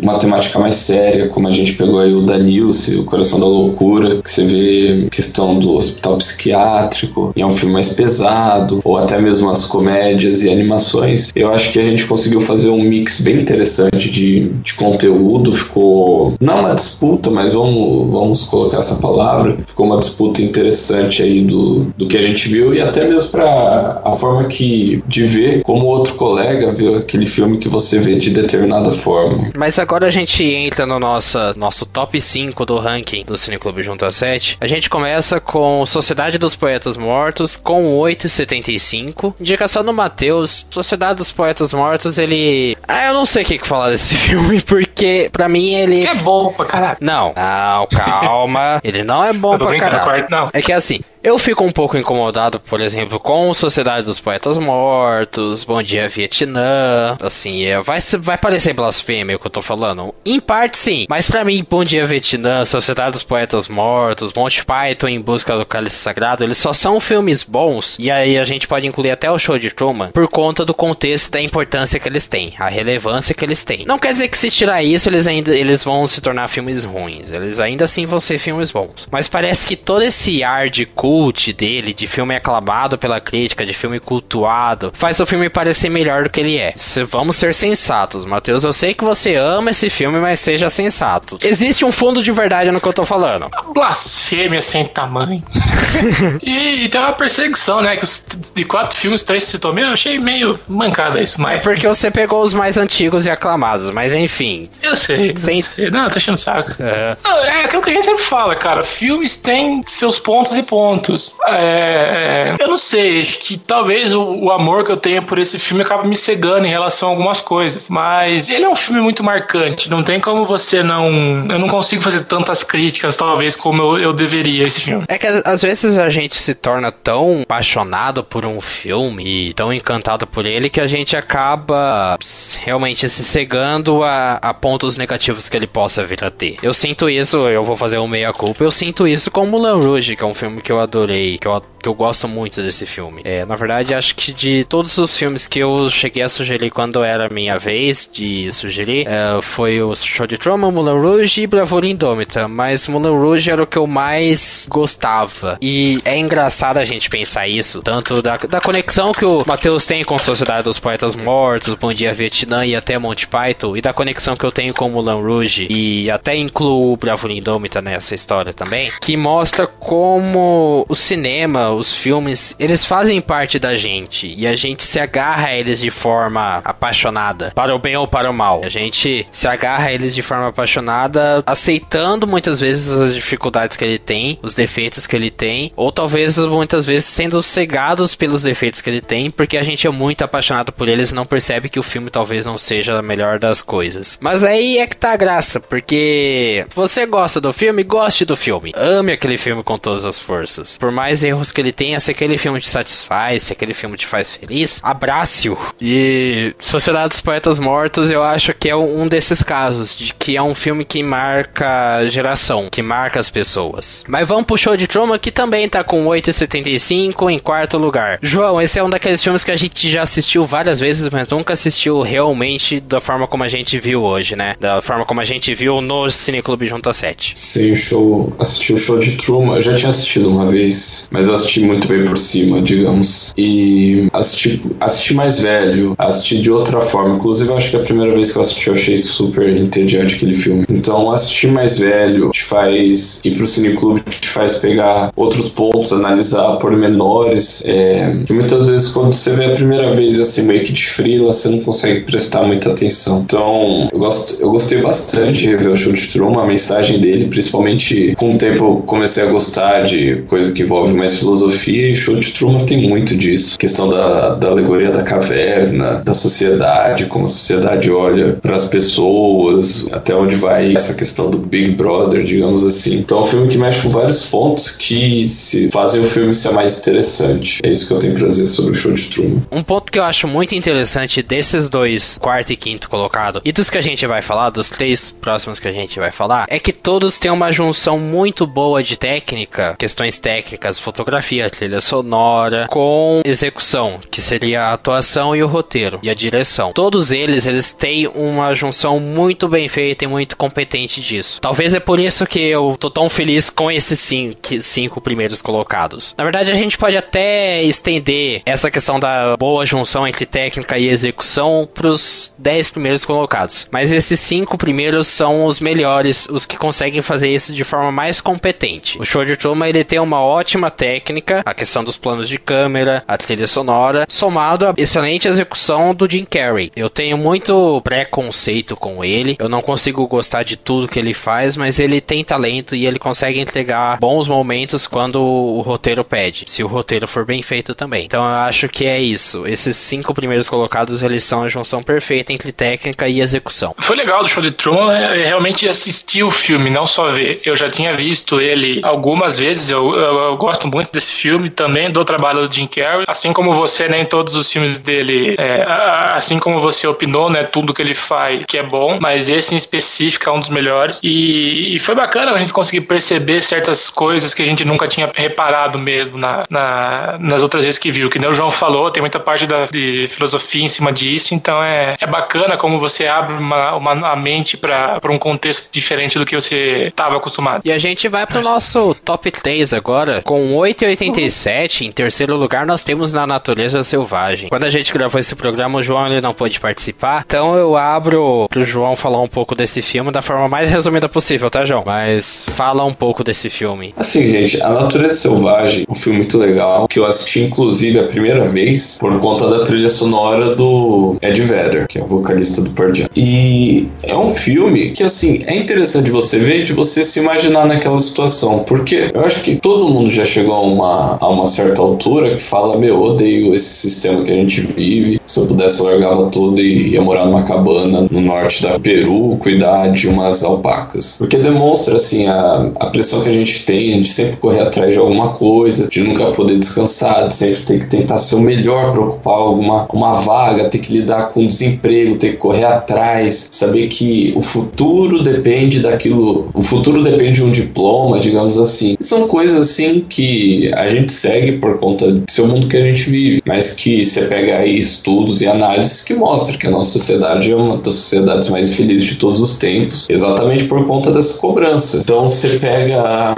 uma temática mais séria, como a gente pegou aí o Danilce, o Coração da Loucura, que você vê questão do hospital psiquiátrico, e é um filme mais pesado, ou até mesmo as comédias e animações. Eu acho que a gente conseguiu fazer um mix bem interessante de, de conteúdo, ficou não uma disputa, mas vamos, vamos colocar essa palavra, ficou uma disputa interessante aí do, do que a gente viu e até mesmo para a forma que de ver como outro colega viu aquele filme que você vê de determinada forma. Mas agora a gente entra no nossa, nosso top 5 do ranking do Cineclube Junto a 7. A gente começa com Sociedade dos Poetas Mortos com 8,75. Indicação do Matheus, Sociedade dos Poetas Mortos, ele. Ah, eu não sei o que falar desse [LAUGHS] filme, porque pra mim ele. Que é bom pra caralho. Não, não, calma. [LAUGHS] ele não é bom pra caralho. Não. É que assim, eu fico um pouco incomodado, por exemplo, com Sociedade dos Poetas Mortos, Bom Dia Vietnã, assim, é, vai, vai parecer blasfêmia o que eu tô falando. Em parte sim, mas para mim, Bom Dia Vietnã, Sociedade dos Poetas Mortos, Monty Python em Busca do Cálice Sagrado, eles só são filmes bons, e aí a gente pode incluir até o show de Truman, por conta do contexto da importância que eles têm, a relevância que eles têm. Não quer dizer que se tirar isso, eles ainda eles vão se tornar filmes ruins, eles ainda assim vão ser filmes bons. Mas parece que todo esse ar de cult dele, de filme aclamado pela crítica, de filme cultuado, faz o filme parecer melhor do que ele é. vamos ser sensatos, Matheus. Eu sei que você ama esse filme, mas seja sensato. Existe um fundo de verdade no que eu tô falando. Blasfêmia sem tamanho. [LAUGHS] e, e, tem uma perseguição, né? Que os, de quatro filmes, três se citou Eu achei meio mancada isso, mas. É porque você pegou os mais antigos e aclamados, mas enfim. Eu sei. Sem... Eu sei. Não, tá achando saco. É. Não, é aquilo que a gente sempre fala, cara. Filmes têm seus pontos e pontos pontos. É, eu não sei, acho que talvez o, o, amor que eu tenho por esse filme acabe me cegando em relação a algumas coisas. Mas ele é um filme muito marcante. Não tem como você não. Eu não consigo fazer tantas críticas, talvez, como eu, eu deveria esse filme. É que às vezes a gente se torna tão apaixonado por um filme e tão encantado por ele que a gente acaba realmente se cegando a, a pontos negativos que ele possa vir a ter. Eu sinto isso, eu vou fazer um meia-culpa, eu sinto isso com Mulan Rouge, que é um filme que eu adorei, que eu, que eu gosto muito desse filme. É, na verdade, acho que de todos os filmes que eu cheguei a sugerir quando era minha vez de sugerir, é, foi o Show de Truman, Moulin Rouge e Bravura Indômita, mas Moulin Rouge era o que eu mais gostava. E é engraçado a gente pensar isso, tanto da, da conexão que o Matheus tem com Sociedade dos Poetas Mortos, Bom Dia Vietnã e até Monty Python, e da conexão que eu tenho com Moulin Rouge, e até incluo Bravura Indômita nessa história também, que mostra como o cinema, os filmes, eles fazem parte da gente e a gente se agarra a eles de forma apaixonada, para o bem ou para o mal. A gente se agarra a eles de forma apaixonada, aceitando muitas vezes as dificuldades que ele tem, os defeitos que ele tem, ou talvez muitas vezes sendo cegados pelos defeitos que ele tem, porque a gente é muito apaixonado por eles e não percebe que o filme talvez não seja a melhor das coisas. Mas aí é que tá a graça, porque você gosta do filme, goste do filme. Ame aquele filme com todas as forças. Por mais erros que ele tenha, se aquele filme te satisfaz, se aquele filme te faz feliz, abrace-o. E Sociedade dos Poetas Mortos, eu acho que é um desses casos, de que é um filme que marca geração, que marca as pessoas. Mas vamos pro show de Truman, que também tá com 8,75 em quarto lugar. João, esse é um daqueles filmes que a gente já assistiu várias vezes, mas nunca assistiu realmente da forma como a gente viu hoje, né? Da forma como a gente viu no Cineclube Junta 7. Sim, show. Assisti o show de Truman. Eu já tinha assistido uma vez, mas eu assisti muito bem por cima, digamos. E assisti, assisti mais velho, assisti de outra forma. Inclusive, acho que a primeira vez que eu assisti, eu achei super entediante aquele filme. Então, assistir mais velho te faz ir pro cineclube, te faz pegar outros pontos, analisar pormenores. É, que muitas vezes, quando você vê a primeira vez assim, meio que de frila, você não consegue prestar muita atenção. Então, eu, gosto, eu gostei bastante de rever o show de Truman, a mensagem dele, principalmente com o tempo eu comecei a gostar de coisa que envolve mais filosofia, e o show de Truman tem muito disso. A questão da, da alegoria da caverna, da sociedade, como a sociedade olha para as pessoas, até onde vai essa questão do Big Brother, digamos assim. Então é um filme que mexe com vários pontos que se fazem o filme ser mais interessante. É isso que eu tenho pra dizer sobre o show de Truman. Um ponto que eu acho muito interessante desses dois, quarto e quinto colocado, e dos que a gente vai falar, dos três próximos que a gente vai falar, é que todos têm uma junção muito boa de técnica, questões técnicas, fotografia, trilha sonora, com execução, que seria a atuação e o roteiro, e a direção. Todos eles, eles têm uma junção muito bem feita e muito competente disso. Talvez é por isso que eu tô tão feliz com esses cinco, cinco primeiros colocados. Na verdade, a gente pode até estender essa questão da boa junção entre técnica e execução pros dez primeiros colocados. Mas esses cinco primeiros são os melhores, os que conseguem fazer isso de forma mais competente. O Show de Truman ele tem uma ótima técnica, a questão dos planos de câmera, a trilha sonora, somado à excelente execução do Jim Carrey. Eu tenho muito preconceito com ele, eu não consigo gostar de tudo que ele faz, mas ele tem talento e ele consegue entregar bons momentos quando o roteiro pede, se o roteiro for bem feito também. Então eu acho que é isso. Esses cinco primeiros colocados eles são a junção perfeita entre técnica e execução. Foi legal do show de Truman é, realmente assistir o filme, não só ver. Eu já tinha visto ele algumas vezes, eu, eu, eu gosto muito desse filme também, do trabalho do Jim Carrey. Assim como você, nem né, todos os filmes dele, é, assim como você opinou, né, tudo que ele faz que é bom, mas esse em específico é um dos melhores. E, e foi bacana a gente conseguir perceber certas coisas que a gente nunca tinha reparado mesmo na, na nas outras vezes que viu. Que nem o João falou, tem muita parte da, de filosofia em cima disso, então é, é bacana como você abre uma, uma a mente para um contexto diferente do que você estava acostumado. E a gente vai pro nosso top 3 agora, com 8 e 187, em terceiro lugar, nós temos Na Natureza Selvagem. Quando a gente gravou esse programa, o João ele não pôde participar, então eu abro pro João falar um pouco desse filme da forma mais resumida possível, tá, João? Mas fala um pouco desse filme. Assim, gente, A Natureza Selvagem, um filme muito legal, que eu assisti inclusive a primeira vez por conta da trilha sonora do Ed Vedder, que é o vocalista do Pearl Jam. E é um filme que, assim, é interessante você ver e de você se imaginar naquela situação, porque eu acho que todo mundo já chegou a uma a uma certa altura que fala, meu, odeio esse sistema que a gente vive, se eu pudesse eu largava tudo e ia morar numa cabana no norte da Peru, cuidar de umas alpacas. Porque demonstra, assim, a, a pressão que a gente tem de sempre correr atrás de alguma coisa, de nunca poder descansar, de sempre ter que tentar ser o melhor para ocupar alguma uma vaga, ter que lidar com desemprego, ter que correr atrás, saber que o futuro depende daquilo, o futuro depende de um diploma, digamos assim. São coisas assim que a gente segue por conta do seu mundo que a gente vive, mas que você pega aí estudos e análises que mostram que a nossa sociedade é uma das sociedades mais felizes de todos os tempos, exatamente por conta dessa cobrança. Então você pega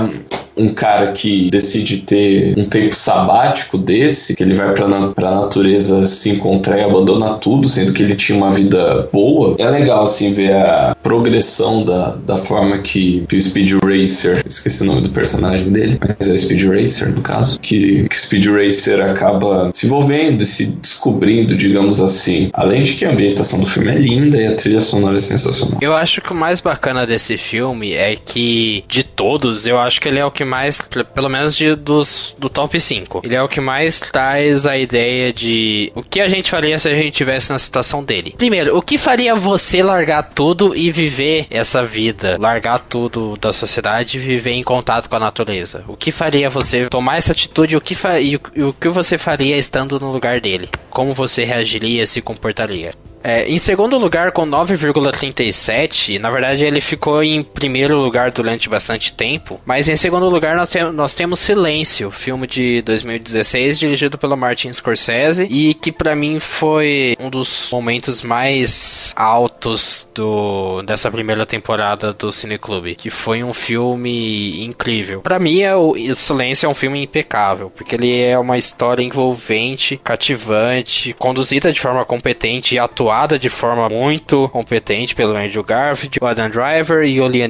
um cara que decide ter um tempo sabático desse, que ele vai pra, na, pra natureza se encontrar e abandona tudo, sendo que ele tinha uma vida boa, é legal assim ver a progressão da, da forma que, que o Speed Racer, esqueci o nome do personagem dele, mas é o Speed Racer no caso, que, que o Speed Racer acaba se envolvendo e se descobrindo, digamos assim. Além de que a ambientação do filme é linda e a trilha sonora é sensacional. Eu acho que o mais bacana desse filme é que, de todos, eu acho que ele é o que mais, pelo menos de, dos, do top 5, ele é o que mais traz a ideia de o que a gente faria se a gente tivesse na situação dele. Primeiro, o que faria você largar tudo e viver essa vida? Largar tudo da sociedade e viver em contato com a natureza? O que faria você tomar essa atitude o que e, o, e o que você faria estando no lugar dele? Como você reagiria, se comportaria? É, em segundo lugar, com 9,37, na verdade ele ficou em primeiro lugar durante bastante tempo, mas em segundo lugar nós, nós temos Silêncio, filme de 2016 dirigido pelo Martin Scorsese e que para mim foi um dos momentos mais altos do, dessa primeira temporada do Cineclube, que foi um filme incrível. Para mim, é o, o Silêncio é um filme impecável, porque ele é uma história envolvente, cativante, conduzida de forma competente e atual atuada de forma muito competente pelo Andrew Garfield, o Adam Driver e o Liam.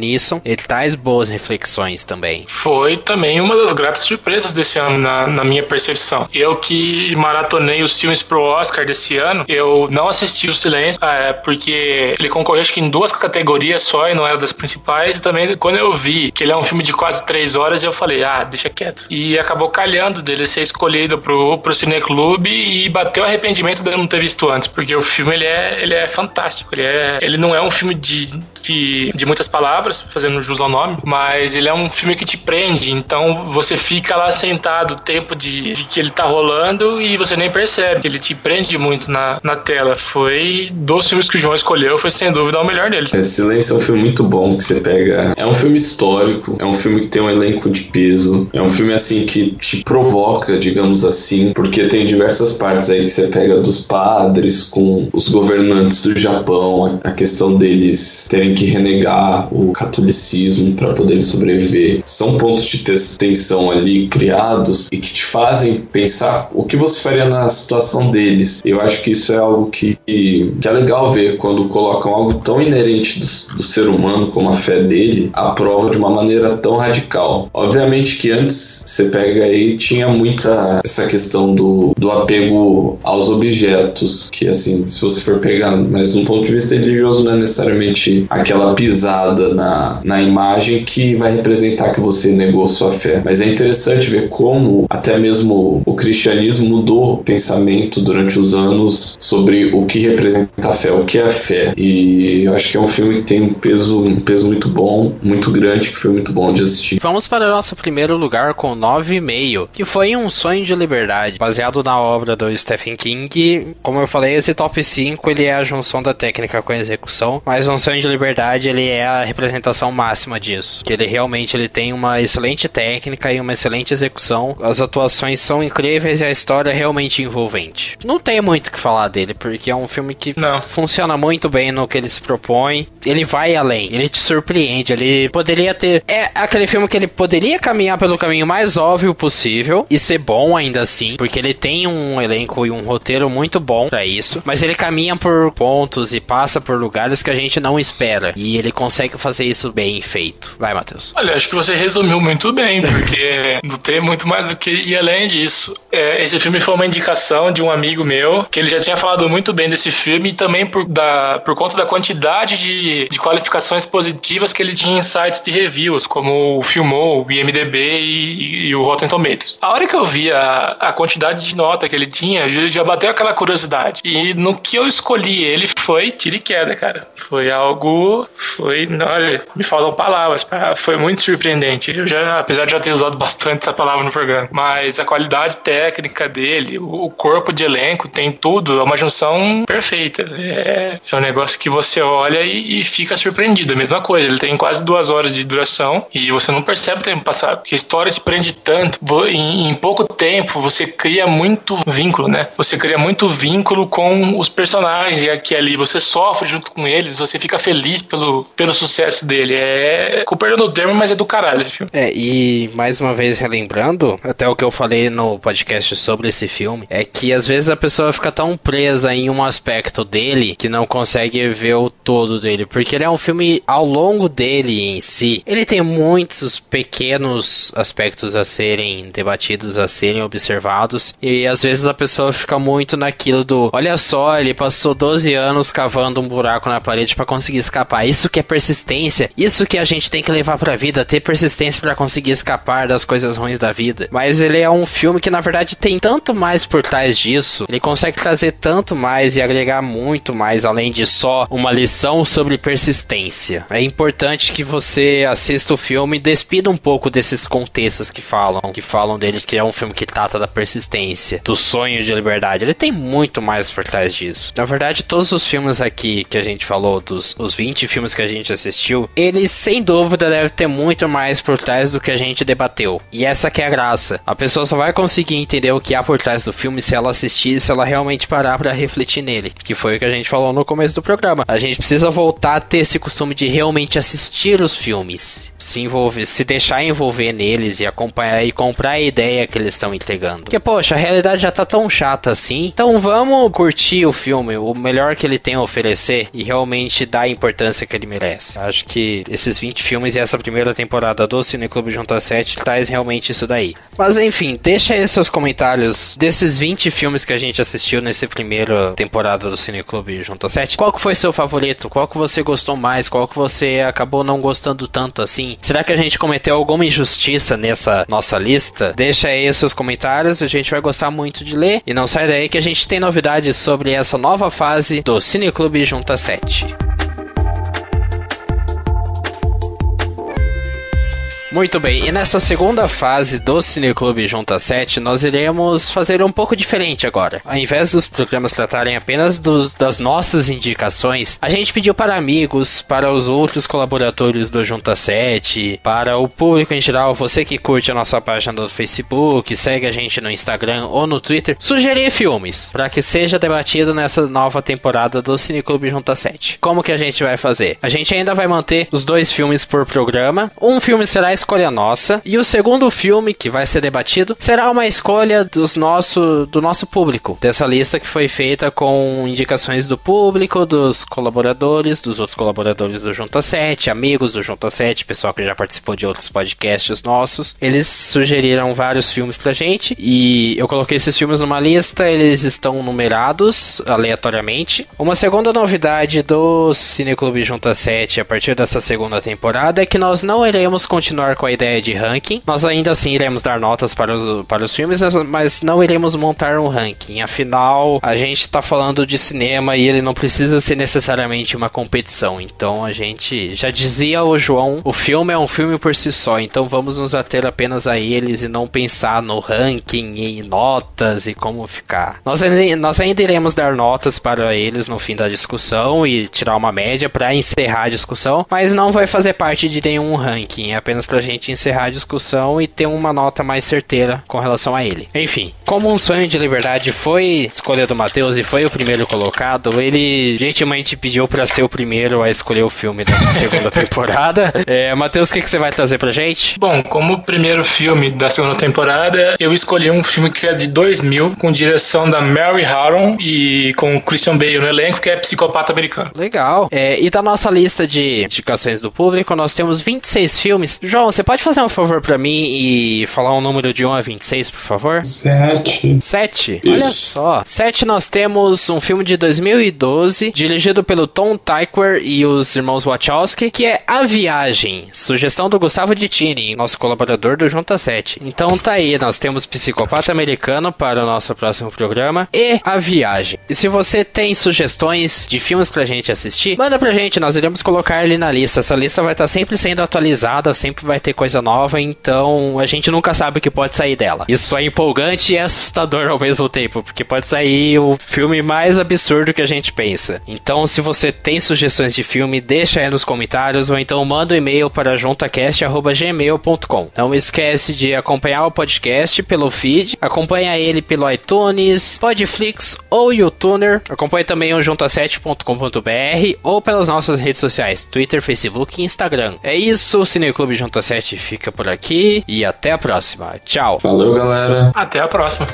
Ele traz boas reflexões também. Foi também uma das gratas surpresas desse ano, na, na minha percepção. Eu que maratonei os filmes pro Oscar desse ano, eu não assisti o Silêncio, é, porque ele concorreu acho que em duas categorias só e não era das principais. E também quando eu vi que ele é um filme de quase três horas, eu falei, ah, deixa quieto. E acabou calhando dele ser escolhido pro, pro Cineclube e bateu arrependimento de não ter visto antes, porque o filme ele é é, ele é fantástico. Ele, é, ele não é um filme de, de, de muitas palavras, fazendo jus ao nome, mas ele é um filme que te prende. Então você fica lá sentado o tempo de, de que ele tá rolando e você nem percebe. Ele te prende muito na, na tela. Foi dos filmes que o João escolheu, foi sem dúvida o melhor dele. É, Silêncio é um filme muito bom que você pega. É um filme histórico, é um filme que tem um elenco de peso, é um filme assim que te provoca, digamos assim, porque tem diversas partes aí que você pega dos padres com os governantes do Japão, a questão deles terem que renegar o catolicismo para poderem sobreviver. São pontos de tensão ali criados e que te fazem pensar o que você faria na situação deles. Eu acho que isso é algo que, que é legal ver quando colocam algo tão inerente do, do ser humano como a fé dele à prova de uma maneira tão radical. Obviamente que antes você pega aí tinha muita essa questão do, do apego aos objetos, que assim, se você for pegar, mas um ponto de vista religioso não é necessariamente aquela pisada na, na imagem que vai representar que você negou sua fé. Mas é interessante ver como até mesmo o cristianismo mudou o pensamento durante os anos sobre o que representa a fé, o que é a fé. E eu acho que é um filme que tem um peso, um peso muito bom, muito grande, que foi muito bom de assistir. Vamos para o nosso primeiro lugar com 9,5, que foi Um Sonho de Liberdade, baseado na obra do Stephen King. Como eu falei, esse top 5 ele é a junção da técnica com a execução, mas Um Sonho de Liberdade ele é a representação máxima disso. Que ele realmente ele tem uma excelente técnica e uma excelente execução. As atuações são incríveis e a história é realmente envolvente. Não tem muito o que falar dele, porque é um filme que Não. funciona muito bem no que ele se propõe. Ele vai além, ele te surpreende. Ele poderia ter. É aquele filme que ele poderia caminhar pelo caminho mais óbvio possível e ser bom ainda assim, porque ele tem um elenco e um roteiro muito bom para isso, mas ele caminha por pontos e passa por lugares que a gente não espera. E ele consegue fazer isso bem feito. Vai, Matheus. Olha, acho que você resumiu muito bem, porque [LAUGHS] não tem muito mais do que ir além disso. É, esse filme foi uma indicação de um amigo meu, que ele já tinha falado muito bem desse filme, e também por, da, por conta da quantidade de, de qualificações positivas que ele tinha em sites de reviews, como o Filmou, o IMDB e, e, o Rotten Tomatoes. A hora que eu vi a, a quantidade de nota que ele tinha, já bateu aquela curiosidade. E no que eu escolhi ele foi tiro e queda, cara. Foi algo. Foi. Olha, me falam palavras. Foi muito surpreendente. Eu já, apesar de já ter usado bastante essa palavra no programa, mas a qualidade técnica dele, o corpo de elenco, tem tudo. É uma junção perfeita. É, é um negócio que você olha e, e fica surpreendido. A mesma coisa. Ele tem quase duas horas de duração e você não percebe o tempo passar. Porque a história te prende tanto. Em, em pouco tempo você cria muito vínculo, né? Você cria muito vínculo com os personagens personagem aqui ali, você sofre junto com eles, você fica feliz pelo, pelo sucesso dele. É. Com perdão do termo, mas é do caralho esse filme. É, e mais uma vez relembrando, até o que eu falei no podcast sobre esse filme, é que às vezes a pessoa fica tão presa em um aspecto dele que não consegue ver o todo dele. Porque ele é um filme ao longo dele em si. Ele tem muitos pequenos aspectos a serem debatidos, a serem observados. E às vezes a pessoa fica muito naquilo do: olha só, ele passou 12 anos cavando um buraco na parede para conseguir escapar. Isso que é persistência. Isso que a gente tem que levar pra vida, ter persistência para conseguir escapar das coisas ruins da vida. Mas ele é um filme que na verdade tem tanto mais por trás disso. Ele consegue trazer tanto mais e agregar muito mais além de só uma lição sobre persistência. É importante que você assista o filme e despida um pouco desses contextos que falam, que falam dele que é um filme que trata da persistência, do sonho de liberdade. Ele tem muito mais por trás disso. Na verdade, todos os filmes aqui que a gente falou, dos os 20 filmes que a gente assistiu, eles sem dúvida devem ter muito mais por trás do que a gente debateu. E essa que é a graça. A pessoa só vai conseguir entender o que há por trás do filme se ela assistir, se ela realmente parar para refletir nele, que foi o que a gente falou no começo do programa. A gente precisa voltar a ter esse costume de realmente assistir os filmes, se envolver, se deixar envolver neles e acompanhar e comprar a ideia que eles estão entregando. Porque poxa, a realidade já tá tão chata assim. Então vamos curtir o filme, o melhor que ele tem a oferecer e realmente dar a importância que ele merece. Acho que esses 20 filmes e essa primeira temporada do Cine Clube Junta 7 traz realmente isso daí. Mas enfim, deixa aí seus comentários desses 20 filmes que a gente assistiu nessa primeira temporada do Cine Clube Junta 7. Qual que foi seu favorito? Qual que você gostou mais? Qual que você acabou não gostando tanto assim? Será que a gente cometeu alguma injustiça nessa nossa lista? Deixa aí seus comentários, a gente vai gostar muito de ler. E não sai daí que a gente tem novidades sobre essa nova fase do Cine Clube Junta 7. Muito bem, e nessa segunda fase do Cineclube Junta 7, nós iremos fazer um pouco diferente agora. Ao invés dos programas tratarem apenas dos, das nossas indicações, a gente pediu para amigos, para os outros colaboradores do Junta 7, para o público em geral, você que curte a nossa página do Facebook, segue a gente no Instagram ou no Twitter, sugerir filmes para que seja debatido nessa nova temporada do Cineclube Junta 7. Como que a gente vai fazer? A gente ainda vai manter os dois filmes por programa. Um filme será escolha nossa. E o segundo filme que vai ser debatido será uma escolha dos nosso, do nosso público. Dessa lista que foi feita com indicações do público, dos colaboradores, dos outros colaboradores do Junta 7, amigos do Junta 7, pessoal que já participou de outros podcasts nossos. Eles sugeriram vários filmes pra gente e eu coloquei esses filmes numa lista, eles estão numerados aleatoriamente. Uma segunda novidade do Cineclube Junta 7 a partir dessa segunda temporada é que nós não iremos continuar com a ideia de ranking. Nós ainda assim iremos dar notas para os, para os filmes, mas não iremos montar um ranking. Afinal, a gente está falando de cinema e ele não precisa ser necessariamente uma competição. Então a gente já dizia o João, o filme é um filme por si só, então vamos nos ater apenas a eles e não pensar no ranking e notas e como ficar. Nós, nós ainda iremos dar notas para eles no fim da discussão e tirar uma média para encerrar a discussão, mas não vai fazer parte de nenhum ranking, é apenas para gente encerrar a discussão e ter uma nota mais certeira com relação a ele. Enfim, como um sonho de liberdade foi escolha do Matheus e foi o primeiro colocado, ele gentilmente pediu para ser o primeiro a escolher o filme da [LAUGHS] segunda temporada. É, Matheus, o que, que você vai trazer pra gente? Bom, como primeiro filme da segunda temporada, eu escolhi um filme que é de 2000, com direção da Mary Harron e com o Christian Bale no elenco, que é Psicopata Americano. Legal. É, e da nossa lista de indicações do público, nós temos 26 filmes. João, você pode fazer um favor para mim e falar um número de 1 a 26, por favor? 7. 7? Olha só. 7 nós temos um filme de 2012, dirigido pelo Tom Tykwer e os irmãos Wachowski, que é A Viagem, sugestão do Gustavo Dittini, nosso colaborador do Junta 7. Então tá aí, nós temos Psicopata Americano para o nosso próximo programa e A Viagem. E se você tem sugestões de filmes pra gente assistir, manda pra gente, nós iremos colocar ele na lista. Essa lista vai estar sempre sendo atualizada, sempre vai ter coisa nova, então a gente nunca sabe o que pode sair dela. Isso é empolgante e assustador ao mesmo tempo, porque pode sair o filme mais absurdo que a gente pensa. Então, se você tem sugestões de filme, deixa aí nos comentários ou então manda um e-mail para juntacast@gmail.com. Não esquece de acompanhar o podcast pelo feed, acompanha ele pelo iTunes, Podflix ou YouTuner. Acompanhe também o junta7.com.br ou pelas nossas redes sociais, Twitter, Facebook e Instagram. É isso, Cineclube Junta 7 fica por aqui e até a próxima. Tchau. Valeu, galera. Até a próxima.